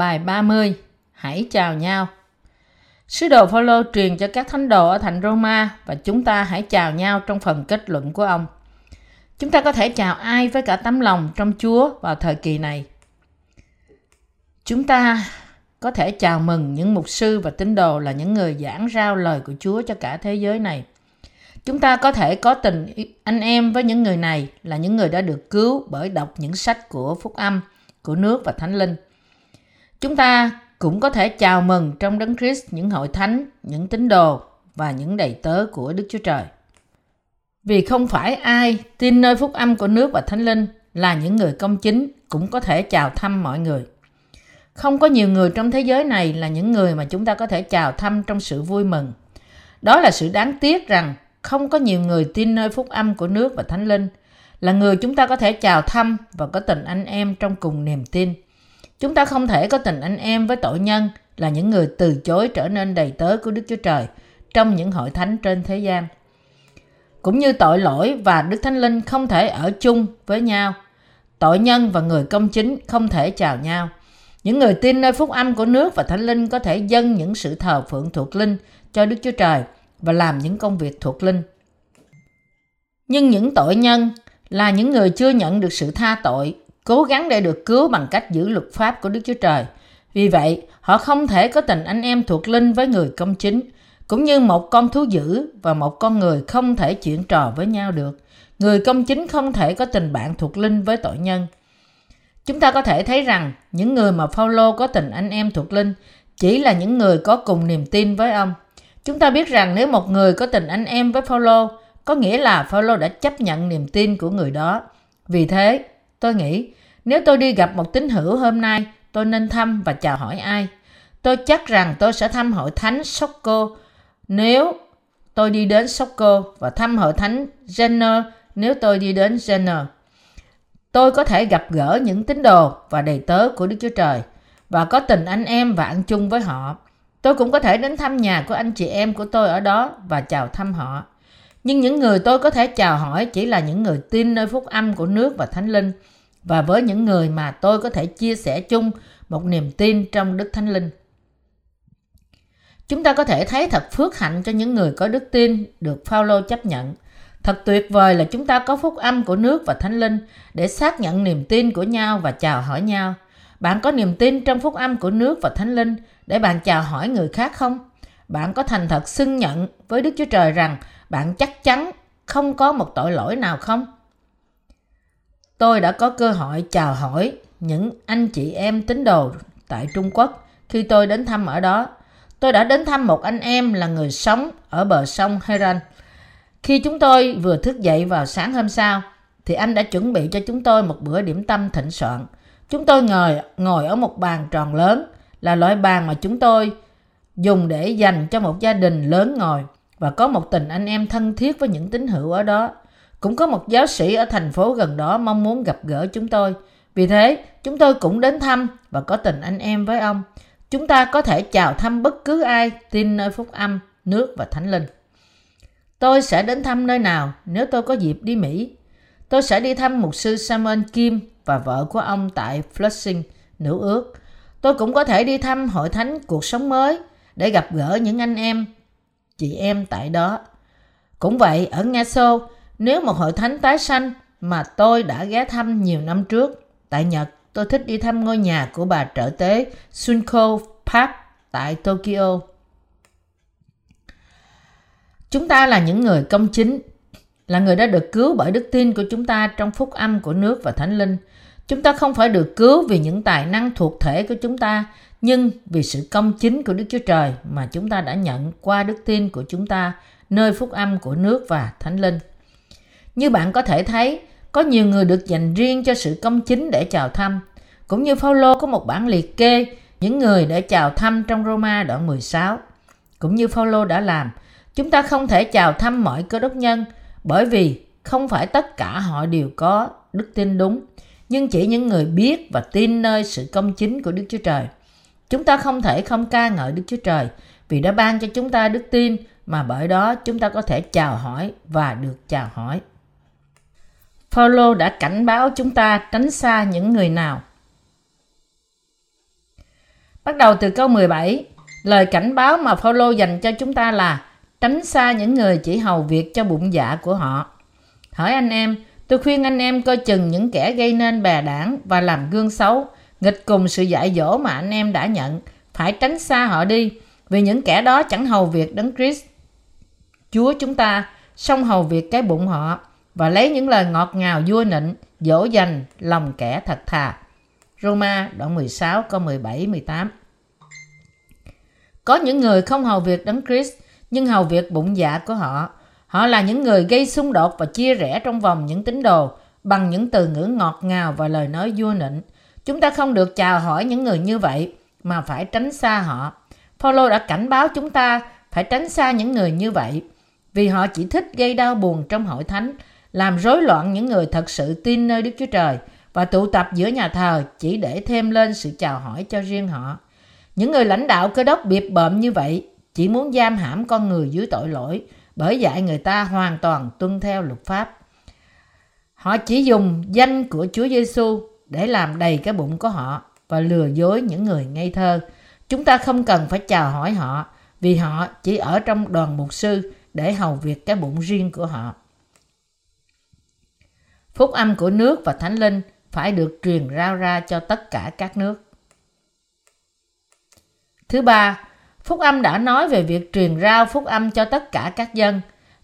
Bài 30 Hãy chào nhau Sứ đồ Phaolô truyền cho các thánh đồ ở thành Roma và chúng ta hãy chào nhau trong phần kết luận của ông. Chúng ta có thể chào ai với cả tấm lòng trong Chúa vào thời kỳ này. Chúng ta có thể chào mừng những mục sư và tín đồ là những người giảng rao lời của Chúa cho cả thế giới này. Chúng ta có thể có tình anh em với những người này là những người đã được cứu bởi đọc những sách của phúc âm, của nước và thánh linh. Chúng ta cũng có thể chào mừng trong đấng Christ những hội thánh, những tín đồ và những đầy tớ của Đức Chúa Trời. Vì không phải ai tin nơi phúc âm của nước và thánh linh là những người công chính cũng có thể chào thăm mọi người. Không có nhiều người trong thế giới này là những người mà chúng ta có thể chào thăm trong sự vui mừng. Đó là sự đáng tiếc rằng không có nhiều người tin nơi phúc âm của nước và thánh linh là người chúng ta có thể chào thăm và có tình anh em trong cùng niềm tin. Chúng ta không thể có tình anh em với tội nhân là những người từ chối trở nên đầy tớ của Đức Chúa Trời trong những hội thánh trên thế gian. Cũng như tội lỗi và Đức Thánh Linh không thể ở chung với nhau, tội nhân và người công chính không thể chào nhau. Những người tin nơi phúc âm của nước và Thánh Linh có thể dâng những sự thờ phượng thuộc linh cho Đức Chúa Trời và làm những công việc thuộc linh. Nhưng những tội nhân là những người chưa nhận được sự tha tội, cố gắng để được cứu bằng cách giữ luật pháp của Đức Chúa Trời. Vì vậy, họ không thể có tình anh em thuộc linh với người công chính, cũng như một con thú dữ và một con người không thể chuyện trò với nhau được. Người công chính không thể có tình bạn thuộc linh với tội nhân. Chúng ta có thể thấy rằng những người mà Phaolô có tình anh em thuộc linh chỉ là những người có cùng niềm tin với ông. Chúng ta biết rằng nếu một người có tình anh em với Phaolô, có nghĩa là Phaolô đã chấp nhận niềm tin của người đó. Vì thế, tôi nghĩ nếu tôi đi gặp một tín hữu hôm nay, tôi nên thăm và chào hỏi ai? Tôi chắc rằng tôi sẽ thăm hội thánh Socco nếu tôi đi đến Socco và thăm hội thánh Jenner nếu tôi đi đến Jenner. Tôi có thể gặp gỡ những tín đồ và đầy tớ của Đức Chúa Trời và có tình anh em và ăn chung với họ. Tôi cũng có thể đến thăm nhà của anh chị em của tôi ở đó và chào thăm họ. Nhưng những người tôi có thể chào hỏi chỉ là những người tin nơi phúc âm của nước và thánh linh và với những người mà tôi có thể chia sẻ chung một niềm tin trong Đức Thánh Linh. Chúng ta có thể thấy thật phước hạnh cho những người có đức tin được Phaolô chấp nhận. Thật tuyệt vời là chúng ta có phúc âm của nước và Thánh Linh để xác nhận niềm tin của nhau và chào hỏi nhau. Bạn có niềm tin trong phúc âm của nước và Thánh Linh để bạn chào hỏi người khác không? Bạn có thành thật xưng nhận với Đức Chúa Trời rằng bạn chắc chắn không có một tội lỗi nào không? Tôi đã có cơ hội chào hỏi những anh chị em tín đồ tại Trung Quốc khi tôi đến thăm ở đó. Tôi đã đến thăm một anh em là người sống ở bờ sông Heran. Khi chúng tôi vừa thức dậy vào sáng hôm sau, thì anh đã chuẩn bị cho chúng tôi một bữa điểm tâm thịnh soạn. Chúng tôi ngồi ngồi ở một bàn tròn lớn, là loại bàn mà chúng tôi dùng để dành cho một gia đình lớn ngồi và có một tình anh em thân thiết với những tín hữu ở đó. Cũng có một giáo sĩ ở thành phố gần đó mong muốn gặp gỡ chúng tôi. Vì thế, chúng tôi cũng đến thăm và có tình anh em với ông. Chúng ta có thể chào thăm bất cứ ai tin nơi phúc âm, nước và thánh linh. Tôi sẽ đến thăm nơi nào nếu tôi có dịp đi Mỹ. Tôi sẽ đi thăm mục sư Samuel Kim và vợ của ông tại Flushing, nữ ước. Tôi cũng có thể đi thăm hội thánh cuộc sống mới để gặp gỡ những anh em, chị em tại đó. Cũng vậy, ở Nga Xô, nếu một hội thánh tái sanh mà tôi đã ghé thăm nhiều năm trước, tại Nhật, tôi thích đi thăm ngôi nhà của bà trợ tế Sunko Park tại Tokyo. Chúng ta là những người công chính, là người đã được cứu bởi đức tin của chúng ta trong phúc âm của nước và thánh linh. Chúng ta không phải được cứu vì những tài năng thuộc thể của chúng ta, nhưng vì sự công chính của Đức Chúa Trời mà chúng ta đã nhận qua đức tin của chúng ta nơi phúc âm của nước và thánh linh. Như bạn có thể thấy, có nhiều người được dành riêng cho sự công chính để chào thăm, cũng như Phaolô có một bản liệt kê những người để chào thăm trong Roma đoạn 16. Cũng như Phaolô đã làm, chúng ta không thể chào thăm mọi cơ đốc nhân bởi vì không phải tất cả họ đều có đức tin đúng, nhưng chỉ những người biết và tin nơi sự công chính của Đức Chúa Trời. Chúng ta không thể không ca ngợi Đức Chúa Trời vì đã ban cho chúng ta đức tin mà bởi đó chúng ta có thể chào hỏi và được chào hỏi. Paulo đã cảnh báo chúng ta tránh xa những người nào. Bắt đầu từ câu 17, lời cảnh báo mà Paulo dành cho chúng ta là tránh xa những người chỉ hầu việc cho bụng dạ của họ. Hỏi anh em, tôi khuyên anh em coi chừng những kẻ gây nên bè đảng và làm gương xấu, nghịch cùng sự dạy dỗ mà anh em đã nhận, phải tránh xa họ đi, vì những kẻ đó chẳng hầu việc đấng Christ. Chúa chúng ta, song hầu việc cái bụng họ, và lấy những lời ngọt ngào vua nịnh, dỗ dành lòng kẻ thật thà. Roma đoạn 16 câu 17 18. Có những người không hầu việc đấng Christ nhưng hầu việc bụng dạ của họ. Họ là những người gây xung đột và chia rẽ trong vòng những tín đồ bằng những từ ngữ ngọt ngào và lời nói vua nịnh. Chúng ta không được chào hỏi những người như vậy mà phải tránh xa họ. Paulo đã cảnh báo chúng ta phải tránh xa những người như vậy vì họ chỉ thích gây đau buồn trong hội thánh, làm rối loạn những người thật sự tin nơi Đức Chúa Trời và tụ tập giữa nhà thờ chỉ để thêm lên sự chào hỏi cho riêng họ. Những người lãnh đạo cơ đốc biệt bợm như vậy chỉ muốn giam hãm con người dưới tội lỗi bởi dạy người ta hoàn toàn tuân theo luật pháp. Họ chỉ dùng danh của Chúa Giêsu để làm đầy cái bụng của họ và lừa dối những người ngây thơ. Chúng ta không cần phải chào hỏi họ vì họ chỉ ở trong đoàn mục sư để hầu việc cái bụng riêng của họ. Phúc âm của nước và thánh linh phải được truyền rao ra cho tất cả các nước. Thứ ba, Phúc âm đã nói về việc truyền rao phúc âm cho tất cả các dân.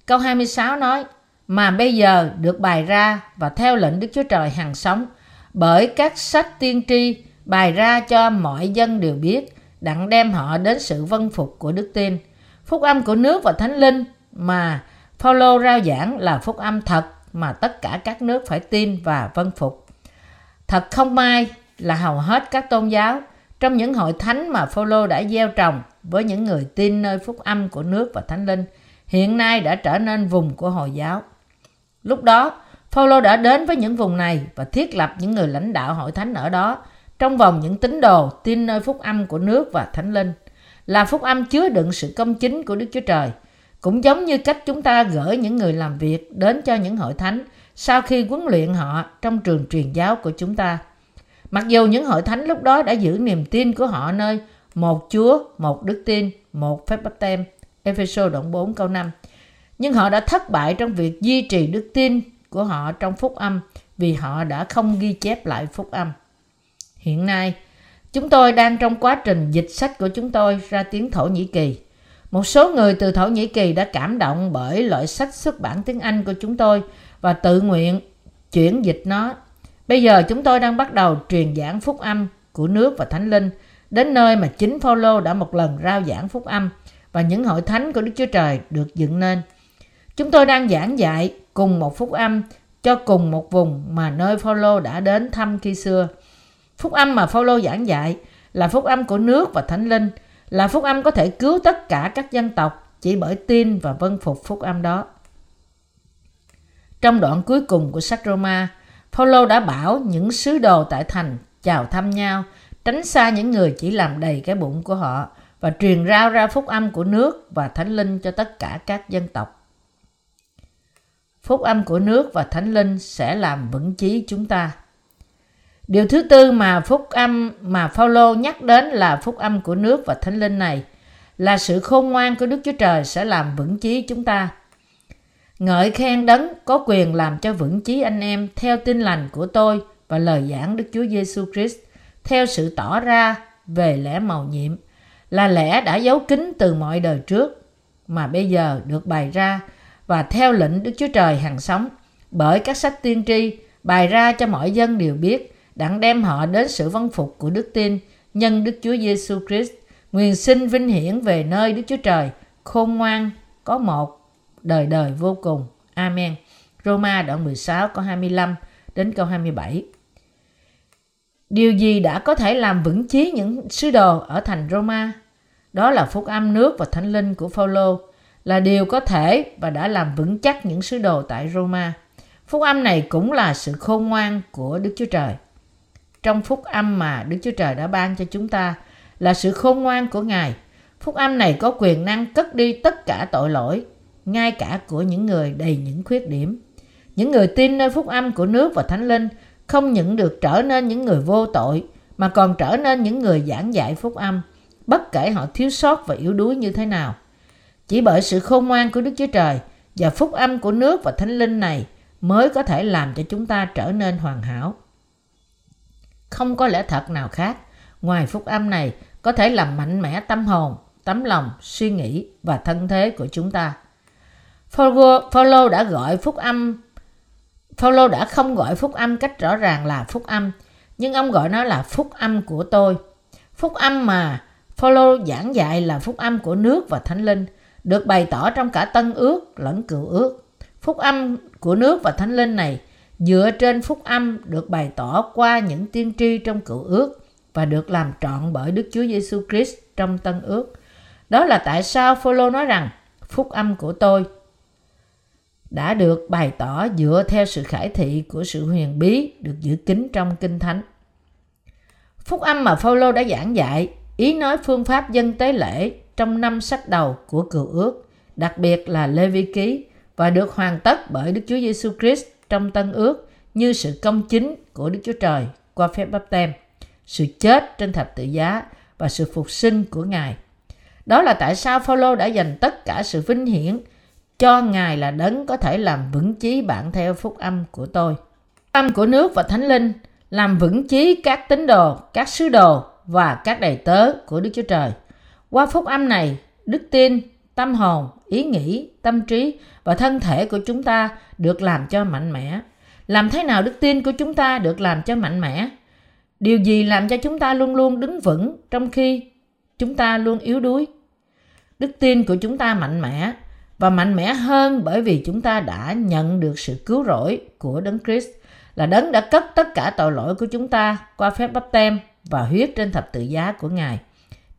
Câu 26 nói, mà bây giờ được bài ra và theo lệnh Đức Chúa Trời hàng sống, bởi các sách tiên tri bài ra cho mọi dân đều biết, đặng đem họ đến sự vân phục của đức tin. Phúc âm của nước và thánh linh mà Phaolô rao giảng là phúc âm thật mà tất cả các nước phải tin và vân phục. Thật không may là hầu hết các tôn giáo trong những hội thánh mà Phaolô đã gieo trồng với những người tin nơi phúc âm của nước và thánh linh hiện nay đã trở nên vùng của Hồi giáo. Lúc đó, Phaolô đã đến với những vùng này và thiết lập những người lãnh đạo hội thánh ở đó trong vòng những tín đồ tin nơi phúc âm của nước và thánh linh là phúc âm chứa đựng sự công chính của Đức Chúa Trời cũng giống như cách chúng ta gửi những người làm việc đến cho những hội thánh sau khi huấn luyện họ trong trường truyền giáo của chúng ta. Mặc dù những hội thánh lúc đó đã giữ niềm tin của họ nơi một Chúa, một đức tin, một phép báp tem, Ephesos đoạn 4 câu 5. Nhưng họ đã thất bại trong việc duy trì đức tin của họ trong phúc âm vì họ đã không ghi chép lại phúc âm. Hiện nay, chúng tôi đang trong quá trình dịch sách của chúng tôi ra tiếng Thổ Nhĩ Kỳ. Một số người từ Thổ Nhĩ Kỳ đã cảm động bởi loại sách xuất bản tiếng Anh của chúng tôi và tự nguyện chuyển dịch nó. Bây giờ chúng tôi đang bắt đầu truyền giảng phúc âm của nước và thánh linh đến nơi mà chính Phaolô đã một lần rao giảng phúc âm và những hội thánh của Đức Chúa Trời được dựng nên. Chúng tôi đang giảng dạy cùng một phúc âm cho cùng một vùng mà nơi Phaolô đã đến thăm khi xưa. Phúc âm mà Phaolô giảng dạy là phúc âm của nước và thánh linh, là phúc âm có thể cứu tất cả các dân tộc chỉ bởi tin và vân phục phúc âm đó. Trong đoạn cuối cùng của sách Roma, Phaolô đã bảo những sứ đồ tại thành chào thăm nhau, tránh xa những người chỉ làm đầy cái bụng của họ và truyền rao ra phúc âm của nước và thánh linh cho tất cả các dân tộc. Phúc âm của nước và thánh linh sẽ làm vững chí chúng ta. Điều thứ tư mà phúc âm, mà Phaolô nhắc đến là phúc âm của nước và thánh linh này, là sự khôn ngoan của Đức Chúa Trời sẽ làm vững chí chúng ta. Ngợi khen đấng có quyền làm cho vững chí anh em theo tin lành của tôi và lời giảng Đức Chúa Giêsu Christ, theo sự tỏ ra về lẽ màu nhiệm, là lẽ đã giấu kín từ mọi đời trước, mà bây giờ được bày ra và theo lệnh Đức Chúa Trời hàng sống bởi các sách tiên tri bày ra cho mọi dân đều biết đặng đem họ đến sự vân phục của đức tin, nhân Đức Chúa Giêsu Christ, nguyện sinh vinh hiển về nơi Đức Chúa Trời, khôn ngoan, có một, đời đời vô cùng. Amen. Roma đoạn 16 câu 25 đến câu 27. Điều gì đã có thể làm vững chí những sứ đồ ở thành Roma? Đó là phúc âm nước và thánh linh của Phaolô, là điều có thể và đã làm vững chắc những sứ đồ tại Roma. Phúc âm này cũng là sự khôn ngoan của Đức Chúa Trời. Trong phúc âm mà Đức Chúa Trời đã ban cho chúng ta là sự khôn ngoan của Ngài. Phúc âm này có quyền năng cất đi tất cả tội lỗi, ngay cả của những người đầy những khuyết điểm. Những người tin nơi phúc âm của nước và thánh linh không những được trở nên những người vô tội mà còn trở nên những người giảng dạy phúc âm, bất kể họ thiếu sót và yếu đuối như thế nào. Chỉ bởi sự khôn ngoan của Đức Chúa Trời và phúc âm của nước và thánh linh này mới có thể làm cho chúng ta trở nên hoàn hảo. Không có lẽ thật nào khác, ngoài phúc âm này có thể làm mạnh mẽ tâm hồn, tấm lòng, suy nghĩ và thân thế của chúng ta. Paulo đã gọi phúc âm Paulo đã không gọi phúc âm cách rõ ràng là phúc âm, nhưng ông gọi nó là phúc âm của tôi. Phúc âm mà Paulo giảng dạy là phúc âm của nước và thánh linh, được bày tỏ trong cả tân ước lẫn cựu ước. Phúc âm của nước và thánh linh này dựa trên phúc âm được bày tỏ qua những tiên tri trong cựu ước và được làm trọn bởi Đức Chúa Giêsu Christ trong tân ước. Đó là tại sao Phaolô nói rằng phúc âm của tôi đã được bày tỏ dựa theo sự khải thị của sự huyền bí được giữ kín trong kinh thánh. Phúc âm mà Phaolô đã giảng dạy, ý nói phương pháp dân tế lễ trong năm sách đầu của cựu ước, đặc biệt là Lê Vi Ký và được hoàn tất bởi Đức Chúa Giêsu Christ trong Tân ước như sự công chính của Đức Chúa Trời qua phép báp tem, sự chết trên thập tự giá và sự phục sinh của Ngài. Đó là tại sao Phaolô đã dành tất cả sự vinh hiển cho Ngài là đấng có thể làm vững chí bạn theo phúc âm của tôi. Âm của nước và thánh linh làm vững chí các tín đồ, các sứ đồ và các đầy tớ của Đức Chúa Trời. Qua phúc âm này, đức tin, tâm hồn, ý nghĩ, tâm trí và thân thể của chúng ta được làm cho mạnh mẽ. Làm thế nào đức tin của chúng ta được làm cho mạnh mẽ? Điều gì làm cho chúng ta luôn luôn đứng vững trong khi chúng ta luôn yếu đuối? Đức tin của chúng ta mạnh mẽ và mạnh mẽ hơn bởi vì chúng ta đã nhận được sự cứu rỗi của Đấng Christ là Đấng đã cất tất cả tội lỗi của chúng ta qua phép bắp tem và huyết trên thập tự giá của Ngài.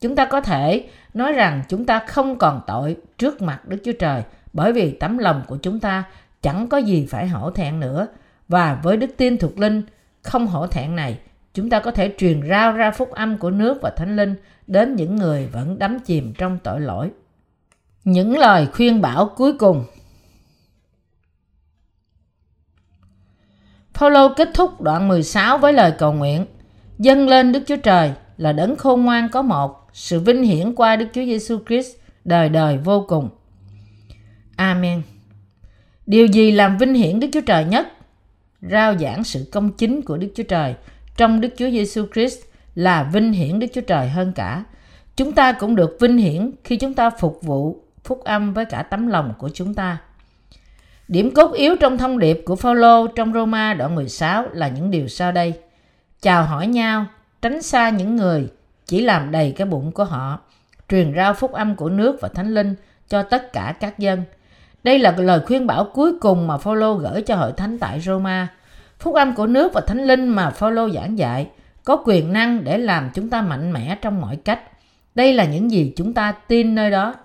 Chúng ta có thể nói rằng chúng ta không còn tội trước mặt Đức Chúa Trời, bởi vì tấm lòng của chúng ta chẳng có gì phải hổ thẹn nữa. Và với đức tin thuộc linh không hổ thẹn này, chúng ta có thể truyền rao ra phúc âm của nước và thánh linh đến những người vẫn đắm chìm trong tội lỗi. Những lời khuyên bảo cuối cùng. Phaolô kết thúc đoạn 16 với lời cầu nguyện. Dâng lên Đức Chúa Trời là đấng khôn ngoan có một sự vinh hiển qua Đức Chúa Giêsu Christ đời đời vô cùng. Amen. Điều gì làm vinh hiển Đức Chúa Trời nhất? Rao giảng sự công chính của Đức Chúa Trời trong Đức Chúa Giêsu Christ là vinh hiển Đức Chúa Trời hơn cả. Chúng ta cũng được vinh hiển khi chúng ta phục vụ phúc âm với cả tấm lòng của chúng ta. Điểm cốt yếu trong thông điệp của Phaolô trong Roma đoạn 16 là những điều sau đây. Chào hỏi nhau, tránh xa những người chỉ làm đầy cái bụng của họ, truyền rao phúc âm của nước và thánh linh cho tất cả các dân. Đây là lời khuyên bảo cuối cùng mà Phaolô gửi cho hội thánh tại Roma. Phúc âm của nước và thánh linh mà Phaolô giảng dạy có quyền năng để làm chúng ta mạnh mẽ trong mọi cách. Đây là những gì chúng ta tin nơi đó.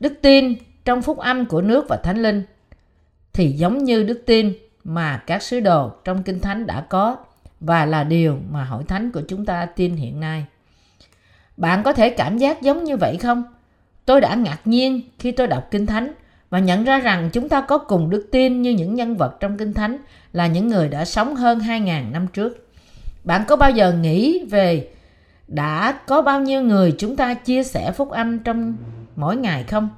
Đức tin trong phúc âm của nước và thánh linh thì giống như đức tin mà các sứ đồ trong kinh thánh đã có và là điều mà hội thánh của chúng ta tin hiện nay. Bạn có thể cảm giác giống như vậy không? Tôi đã ngạc nhiên khi tôi đọc kinh thánh và nhận ra rằng chúng ta có cùng đức tin như những nhân vật trong kinh thánh là những người đã sống hơn 2.000 năm trước. Bạn có bao giờ nghĩ về đã có bao nhiêu người chúng ta chia sẻ phúc âm trong mỗi ngày không?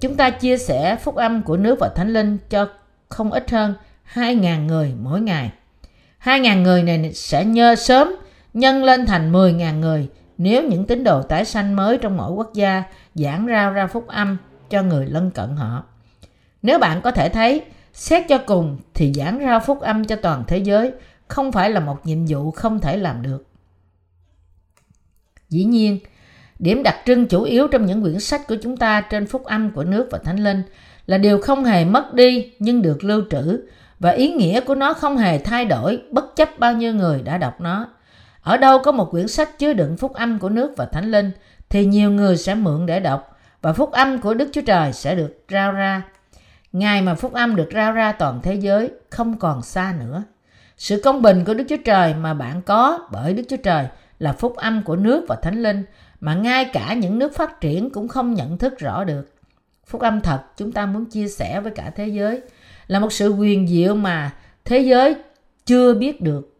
Chúng ta chia sẻ phúc âm của nước và thánh linh cho không ít hơn 2.000 người mỗi ngày. 2.000 người này sẽ nhơ sớm nhân lên thành 10.000 người nếu những tín đồ tái sanh mới trong mỗi quốc gia giảng rao ra phúc âm cho người lân cận họ. Nếu bạn có thể thấy, xét cho cùng thì giảng rao phúc âm cho toàn thế giới không phải là một nhiệm vụ không thể làm được. Dĩ nhiên, điểm đặc trưng chủ yếu trong những quyển sách của chúng ta trên phúc âm của nước và thánh linh là điều không hề mất đi nhưng được lưu trữ và ý nghĩa của nó không hề thay đổi bất chấp bao nhiêu người đã đọc nó. Ở đâu có một quyển sách chứa đựng phúc âm của nước và thánh linh, thì nhiều người sẽ mượn để đọc, và phúc âm của Đức Chúa Trời sẽ được rao ra. Ngày mà phúc âm được rao ra toàn thế giới, không còn xa nữa. Sự công bình của Đức Chúa Trời mà bạn có bởi Đức Chúa Trời là phúc âm của nước và thánh linh, mà ngay cả những nước phát triển cũng không nhận thức rõ được. Phúc âm thật chúng ta muốn chia sẻ với cả thế giới là một sự quyền diệu mà thế giới chưa biết được.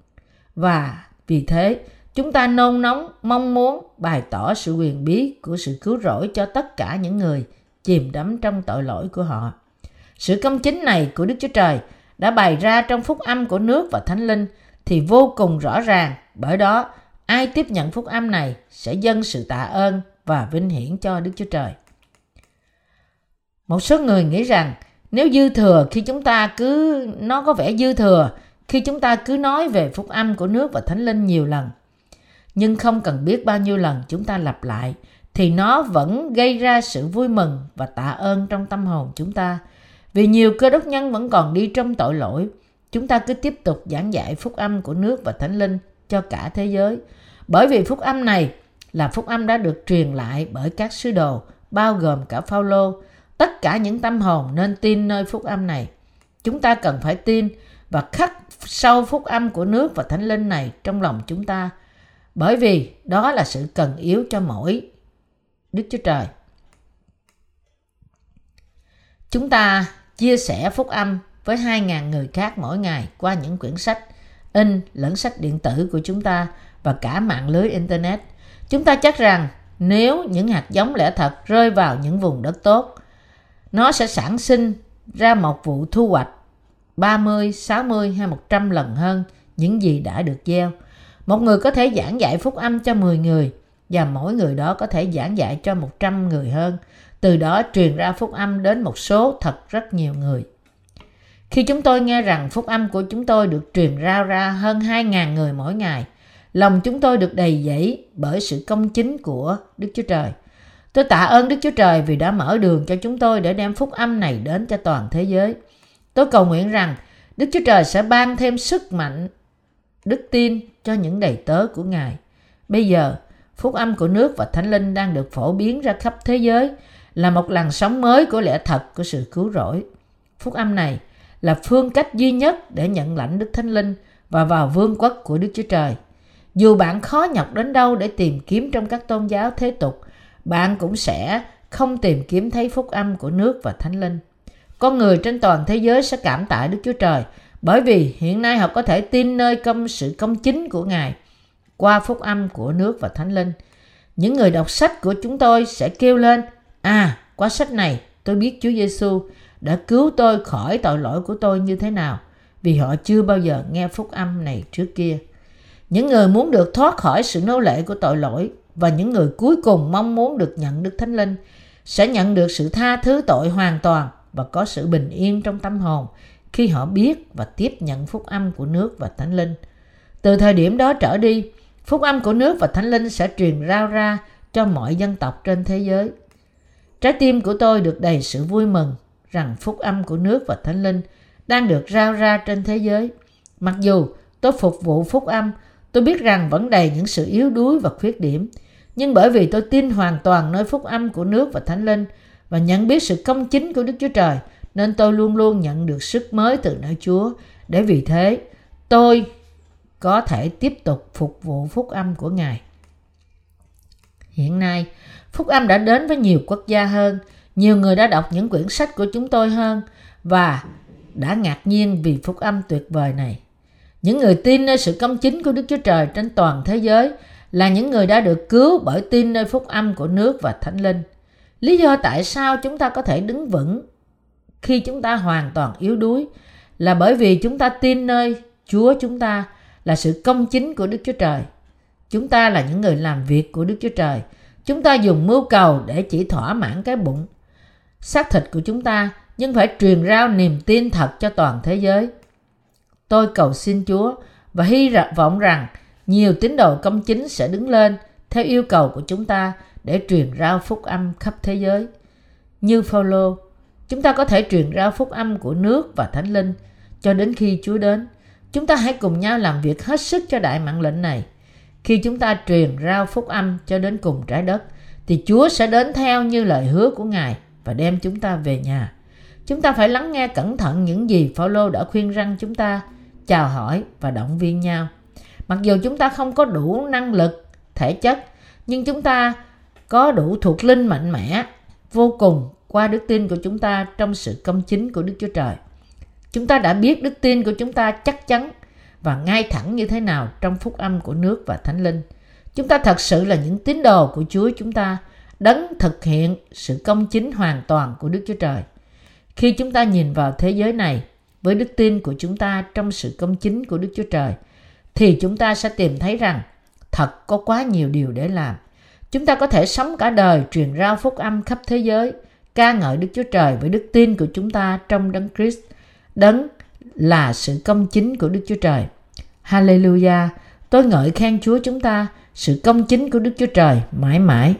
Và vì thế, Chúng ta nôn nóng, mong muốn bày tỏ sự quyền bí của sự cứu rỗi cho tất cả những người chìm đắm trong tội lỗi của họ. Sự công chính này của Đức Chúa Trời đã bày ra trong phúc âm của nước và thánh linh thì vô cùng rõ ràng. Bởi đó, ai tiếp nhận phúc âm này sẽ dâng sự tạ ơn và vinh hiển cho Đức Chúa Trời. Một số người nghĩ rằng nếu dư thừa khi chúng ta cứ nó có vẻ dư thừa khi chúng ta cứ nói về phúc âm của nước và thánh linh nhiều lần, nhưng không cần biết bao nhiêu lần chúng ta lặp lại, thì nó vẫn gây ra sự vui mừng và tạ ơn trong tâm hồn chúng ta. Vì nhiều cơ đốc nhân vẫn còn đi trong tội lỗi, chúng ta cứ tiếp tục giảng dạy phúc âm của nước và thánh linh cho cả thế giới. Bởi vì phúc âm này là phúc âm đã được truyền lại bởi các sứ đồ, bao gồm cả Phaolô. Tất cả những tâm hồn nên tin nơi phúc âm này. Chúng ta cần phải tin và khắc sâu phúc âm của nước và thánh linh này trong lòng chúng ta bởi vì đó là sự cần yếu cho mỗi Đức Chúa Trời. Chúng ta chia sẻ phúc âm với 2.000 người khác mỗi ngày qua những quyển sách in lẫn sách điện tử của chúng ta và cả mạng lưới Internet. Chúng ta chắc rằng nếu những hạt giống lẽ thật rơi vào những vùng đất tốt, nó sẽ sản sinh ra một vụ thu hoạch 30, 60 hay 100 lần hơn những gì đã được gieo. Một người có thể giảng dạy phúc âm cho 10 người và mỗi người đó có thể giảng dạy cho 100 người hơn. Từ đó truyền ra phúc âm đến một số thật rất nhiều người. Khi chúng tôi nghe rằng phúc âm của chúng tôi được truyền rao ra hơn 2.000 người mỗi ngày, lòng chúng tôi được đầy dẫy bởi sự công chính của Đức Chúa Trời. Tôi tạ ơn Đức Chúa Trời vì đã mở đường cho chúng tôi để đem phúc âm này đến cho toàn thế giới. Tôi cầu nguyện rằng Đức Chúa Trời sẽ ban thêm sức mạnh, đức tin cho những đầy tớ của Ngài. Bây giờ, phúc âm của nước và thánh linh đang được phổ biến ra khắp thế giới là một làn sóng mới của lẽ thật của sự cứu rỗi. Phúc âm này là phương cách duy nhất để nhận lãnh Đức Thánh Linh và vào vương quốc của Đức Chúa Trời. Dù bạn khó nhọc đến đâu để tìm kiếm trong các tôn giáo thế tục, bạn cũng sẽ không tìm kiếm thấy phúc âm của nước và Thánh Linh. Con người trên toàn thế giới sẽ cảm tạ Đức Chúa Trời bởi vì hiện nay họ có thể tin nơi công sự công chính của Ngài qua phúc âm của nước và Thánh Linh. Những người đọc sách của chúng tôi sẽ kêu lên, à, qua sách này tôi biết Chúa Giêsu đã cứu tôi khỏi tội lỗi của tôi như thế nào vì họ chưa bao giờ nghe phúc âm này trước kia. Những người muốn được thoát khỏi sự nô lệ của tội lỗi và những người cuối cùng mong muốn được nhận Đức Thánh Linh sẽ nhận được sự tha thứ tội hoàn toàn và có sự bình yên trong tâm hồn khi họ biết và tiếp nhận phúc âm của nước và thánh linh. Từ thời điểm đó trở đi, phúc âm của nước và thánh linh sẽ truyền rao ra cho mọi dân tộc trên thế giới. Trái tim của tôi được đầy sự vui mừng rằng phúc âm của nước và thánh linh đang được rao ra trên thế giới. Mặc dù tôi phục vụ phúc âm, tôi biết rằng vẫn đầy những sự yếu đuối và khuyết điểm. Nhưng bởi vì tôi tin hoàn toàn nơi phúc âm của nước và thánh linh và nhận biết sự công chính của Đức Chúa Trời, nên tôi luôn luôn nhận được sức mới từ nơi Chúa. Để vì thế, tôi có thể tiếp tục phục vụ phúc âm của Ngài. Hiện nay, phúc âm đã đến với nhiều quốc gia hơn, nhiều người đã đọc những quyển sách của chúng tôi hơn và đã ngạc nhiên vì phúc âm tuyệt vời này. Những người tin nơi sự công chính của Đức Chúa Trời trên toàn thế giới là những người đã được cứu bởi tin nơi phúc âm của nước và thánh linh. Lý do tại sao chúng ta có thể đứng vững khi chúng ta hoàn toàn yếu đuối là bởi vì chúng ta tin nơi Chúa chúng ta là sự công chính của Đức Chúa Trời. Chúng ta là những người làm việc của Đức Chúa Trời. Chúng ta dùng mưu cầu để chỉ thỏa mãn cái bụng, xác thịt của chúng ta, nhưng phải truyền rao niềm tin thật cho toàn thế giới. Tôi cầu xin Chúa và hy vọng rằng nhiều tín đồ công chính sẽ đứng lên theo yêu cầu của chúng ta để truyền rao phúc âm khắp thế giới. Như Phaolô, chúng ta có thể truyền rao phúc âm của nước và thánh linh cho đến khi Chúa đến. Chúng ta hãy cùng nhau làm việc hết sức cho đại mạng lệnh này. Khi chúng ta truyền rao phúc âm cho đến cùng trái đất, thì Chúa sẽ đến theo như lời hứa của Ngài và đem chúng ta về nhà. Chúng ta phải lắng nghe cẩn thận những gì Phaolô đã khuyên răng chúng ta, chào hỏi và động viên nhau. Mặc dù chúng ta không có đủ năng lực, thể chất, nhưng chúng ta có đủ thuộc linh mạnh mẽ vô cùng qua đức tin của chúng ta trong sự công chính của Đức Chúa Trời. Chúng ta đã biết đức tin của chúng ta chắc chắn và ngay thẳng như thế nào trong phúc âm của nước và thánh linh. Chúng ta thật sự là những tín đồ của Chúa chúng ta, đấng thực hiện sự công chính hoàn toàn của Đức Chúa Trời. Khi chúng ta nhìn vào thế giới này với đức tin của chúng ta trong sự công chính của Đức Chúa Trời, thì chúng ta sẽ tìm thấy rằng thật có quá nhiều điều để làm. Chúng ta có thể sống cả đời truyền rao phúc âm khắp thế giới, ca ngợi Đức Chúa Trời với đức tin của chúng ta trong Đấng Christ. Đấng là sự công chính của Đức Chúa Trời. Hallelujah! Tôi ngợi khen Chúa chúng ta, sự công chính của Đức Chúa Trời mãi mãi.